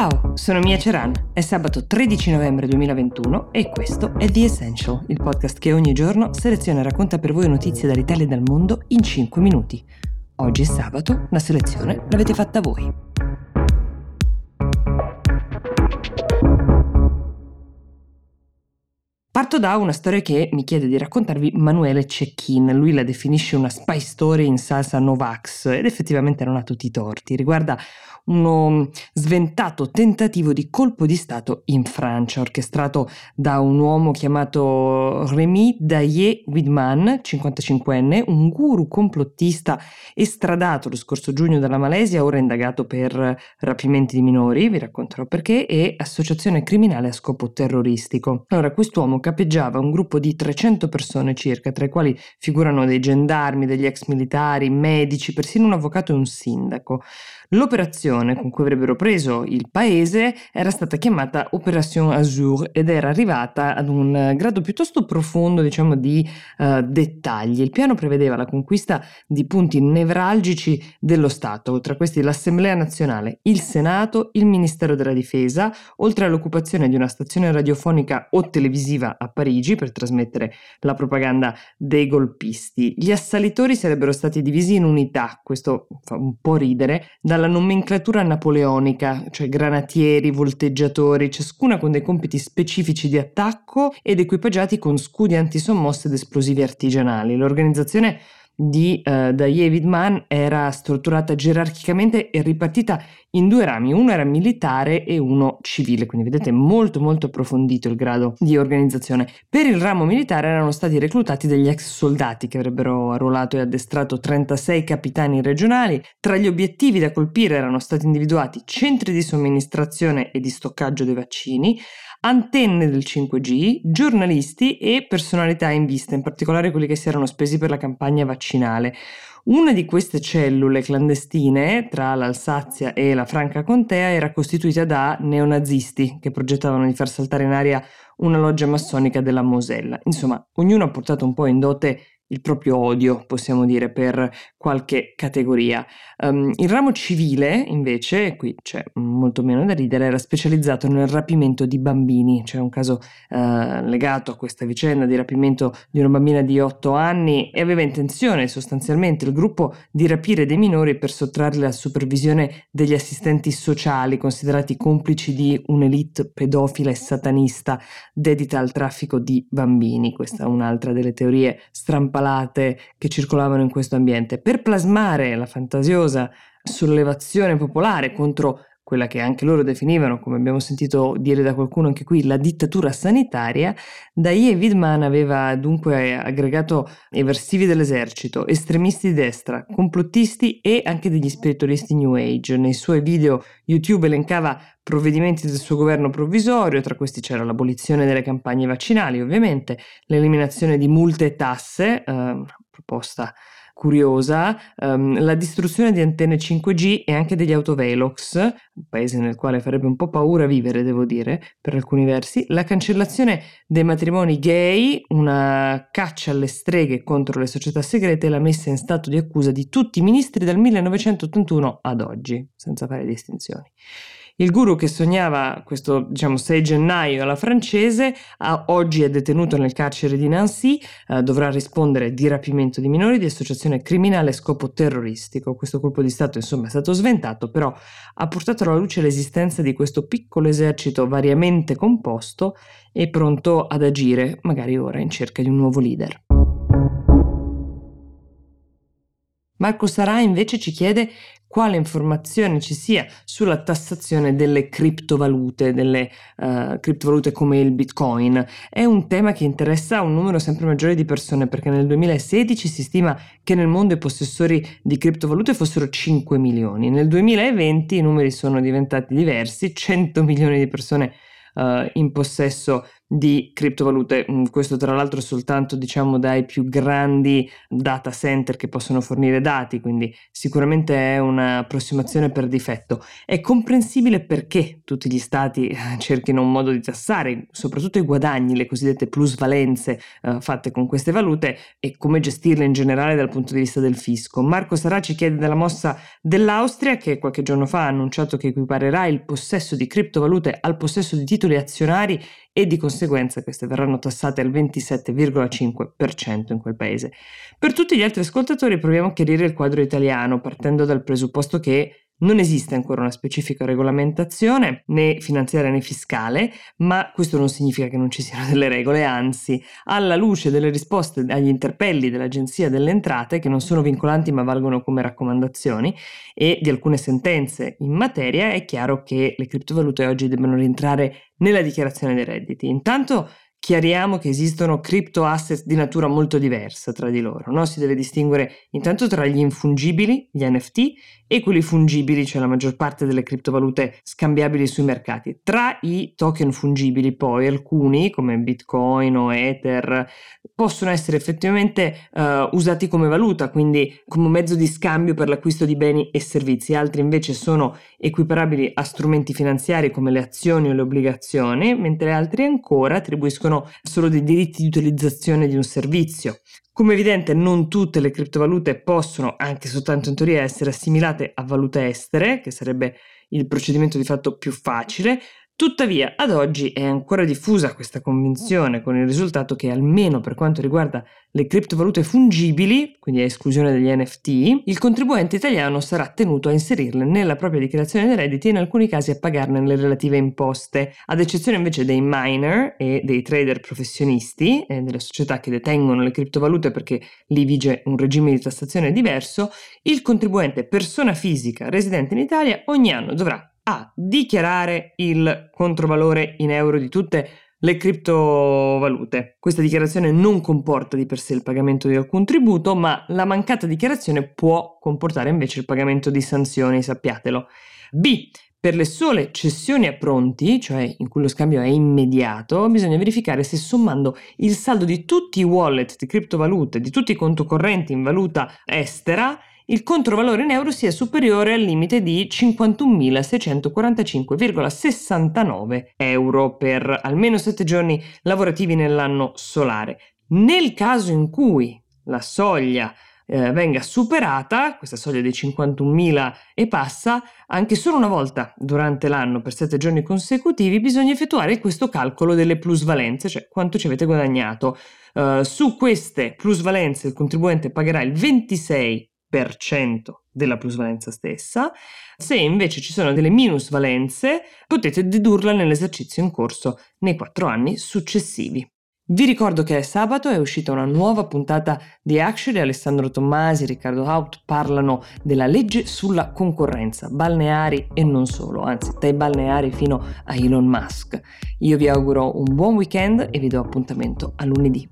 Ciao, sono Mia Ceran, è sabato 13 novembre 2021 e questo è The Essential, il podcast che ogni giorno seleziona e racconta per voi notizie dall'Italia e dal mondo in 5 minuti. Oggi è sabato, la selezione l'avete fatta voi. Parto da una storia che mi chiede di raccontarvi Manuele Cecchin. Lui la definisce una spy story in salsa Novax ed effettivamente non ha tutti i torti. Riguarda uno sventato tentativo di colpo di Stato in Francia, orchestrato da un uomo chiamato Rémy Daye Widman, 55enne, un guru complottista estradato lo scorso giugno dalla Malesia, ora indagato per rapimenti di minori, vi racconterò perché, e associazione criminale a scopo terroristico. Allora, quest'uomo capeggiava un gruppo di 300 persone circa, tra i quali figurano dei gendarmi, degli ex militari, medici, persino un avvocato e un sindaco. L'operazione con cui avrebbero preso il paese era stata chiamata Opération Azur ed era arrivata ad un grado piuttosto profondo, diciamo, di uh, dettagli. Il piano prevedeva la conquista di punti nevralgici dello Stato, tra questi l'Assemblea nazionale, il Senato, il Ministero della Difesa, oltre all'occupazione di una stazione radiofonica o televisiva a Parigi per trasmettere la propaganda dei golpisti. Gli assalitori sarebbero stati divisi in unità, questo fa un po' ridere, dalla nomenclatura napoleonica, cioè granatieri, volteggiatori, ciascuna con dei compiti specifici di attacco ed equipaggiati con scudi antisommosse ed esplosivi artigianali. L'organizzazione di uh, David Mann era strutturata gerarchicamente e ripartita in due rami, uno era militare e uno civile, quindi vedete molto molto approfondito il grado di organizzazione. Per il ramo militare erano stati reclutati degli ex soldati che avrebbero arruolato e addestrato 36 capitani regionali, tra gli obiettivi da colpire erano stati individuati centri di somministrazione e di stoccaggio dei vaccini, antenne del 5G, giornalisti e personalità in vista, in particolare quelli che si erano spesi per la campagna vaccinale. Una di queste cellule clandestine tra l'Alsazia e la Franca Contea era costituita da neonazisti che progettavano di far saltare in aria una loggia massonica della Mosella. Insomma, ognuno ha portato un po' in dote il proprio odio, possiamo dire, per qualche categoria. Um, il ramo civile, invece, qui c'è molto meno da ridere, era specializzato nel rapimento di bambini. C'è un caso uh, legato a questa vicenda di rapimento di una bambina di 8 anni e aveva intenzione sostanzialmente il gruppo di rapire dei minori per sottrarli alla supervisione degli assistenti sociali, considerati complici di un'elite pedofila e satanista dedita al traffico di bambini. Questa è un'altra delle teorie strampate strampalate che circolavano in questo ambiente, per plasmare la fantasiosa sollevazione popolare contro quella che anche loro definivano, come abbiamo sentito dire da qualcuno anche qui, la dittatura sanitaria, Daie Widman aveva dunque aggregato eversivi dell'esercito, estremisti di destra, complottisti e anche degli spiritualisti New Age. Nei suoi video YouTube elencava provvedimenti del suo governo provvisorio, tra questi c'era l'abolizione delle campagne vaccinali, ovviamente, l'eliminazione di multe e tasse, eh, proposta curiosa, um, la distruzione di antenne 5G e anche degli autovelox, un paese nel quale farebbe un po' paura vivere, devo dire, per alcuni versi, la cancellazione dei matrimoni gay, una caccia alle streghe contro le società segrete e la messa in stato di accusa di tutti i ministri dal 1981 ad oggi, senza fare distinzioni. Il guru che sognava questo diciamo 6 gennaio alla francese a, oggi è detenuto nel carcere di Nancy, eh, dovrà rispondere di rapimento di minori, di associazione criminale a scopo terroristico. Questo colpo di Stato insomma è stato sventato, però ha portato alla luce l'esistenza di questo piccolo esercito variamente composto e pronto ad agire, magari ora in cerca di un nuovo leader. Marco Sarà invece ci chiede quale informazione ci sia sulla tassazione delle criptovalute, delle uh, criptovalute come il Bitcoin. È un tema che interessa un numero sempre maggiore di persone perché nel 2016 si stima che nel mondo i possessori di criptovalute fossero 5 milioni. Nel 2020 i numeri sono diventati diversi, 100 milioni di persone uh, in possesso di criptovalute. Mm, questo tra l'altro soltanto diciamo dai più grandi data center che possono fornire dati, quindi sicuramente è un'approssimazione per difetto. È comprensibile perché tutti gli stati eh, cerchino un modo di tassare soprattutto i guadagni, le cosiddette plusvalenze eh, fatte con queste valute e come gestirle in generale dal punto di vista del fisco. Marco Saraci chiede della mossa dell'Austria che qualche giorno fa ha annunciato che equiparerà il possesso di criptovalute al possesso di titoli azionari e di conseguenza queste verranno tassate al 27,5% in quel paese. Per tutti gli altri ascoltatori proviamo a chiarire il quadro italiano partendo dal presupposto che non esiste ancora una specifica regolamentazione né finanziaria né fiscale, ma questo non significa che non ci siano delle regole, anzi, alla luce delle risposte agli interpelli dell'Agenzia delle Entrate, che non sono vincolanti ma valgono come raccomandazioni, e di alcune sentenze in materia, è chiaro che le criptovalute oggi debbano rientrare nella dichiarazione dei redditi. Intanto chiariamo che esistono crypto asset di natura molto diversa tra di loro. No? Si deve distinguere intanto tra gli infungibili, gli NFT, e quelli fungibili, cioè la maggior parte delle criptovalute scambiabili sui mercati. Tra i token fungibili, poi alcuni, come Bitcoin o Ether, possono essere effettivamente uh, usati come valuta, quindi come mezzo di scambio per l'acquisto di beni e servizi. Altri invece sono equiparabili a strumenti finanziari come le azioni o le obbligazioni, mentre altri ancora attribuiscono solo dei diritti di utilizzazione di un servizio. Come evidente non tutte le criptovalute possono, anche soltanto in teoria, essere assimilate a valute estere, che sarebbe il procedimento di fatto più facile, Tuttavia, ad oggi è ancora diffusa questa convinzione, con il risultato che almeno per quanto riguarda le criptovalute fungibili, quindi a esclusione degli NFT, il contribuente italiano sarà tenuto a inserirle nella propria dichiarazione dei redditi e in alcuni casi a pagarne le relative imposte, ad eccezione invece dei miner e dei trader professionisti e delle società che detengono le criptovalute perché lì vige un regime di tassazione diverso, il contribuente persona fisica residente in Italia ogni anno dovrà a dichiarare il controvalore in euro di tutte le criptovalute. Questa dichiarazione non comporta di per sé il pagamento di alcun tributo, ma la mancata dichiarazione può comportare invece il pagamento di sanzioni, sappiatelo. B. Per le sole cessioni a pronti, cioè in cui lo scambio è immediato, bisogna verificare se sommando il saldo di tutti i wallet di criptovalute, di tutti i conto correnti in valuta estera, il controvalore in euro sia superiore al limite di 51.645,69 euro per almeno 7 giorni lavorativi nell'anno solare. Nel caso in cui la soglia eh, venga superata, questa soglia dei 51.000 e passa, anche solo una volta durante l'anno per 7 giorni consecutivi bisogna effettuare questo calcolo delle plusvalenze, cioè quanto ci avete guadagnato. Uh, su queste plusvalenze il contribuente pagherà il 26 della plusvalenza stessa. Se invece ci sono delle minusvalenze, potete dedurla nell'esercizio in corso nei quattro anni successivi. Vi ricordo che è sabato è uscita una nuova puntata di Actually, Alessandro Tommasi e Riccardo Haupt parlano della legge sulla concorrenza, balneari e non solo, anzi dai balneari fino a Elon Musk. Io vi auguro un buon weekend e vi do appuntamento a lunedì.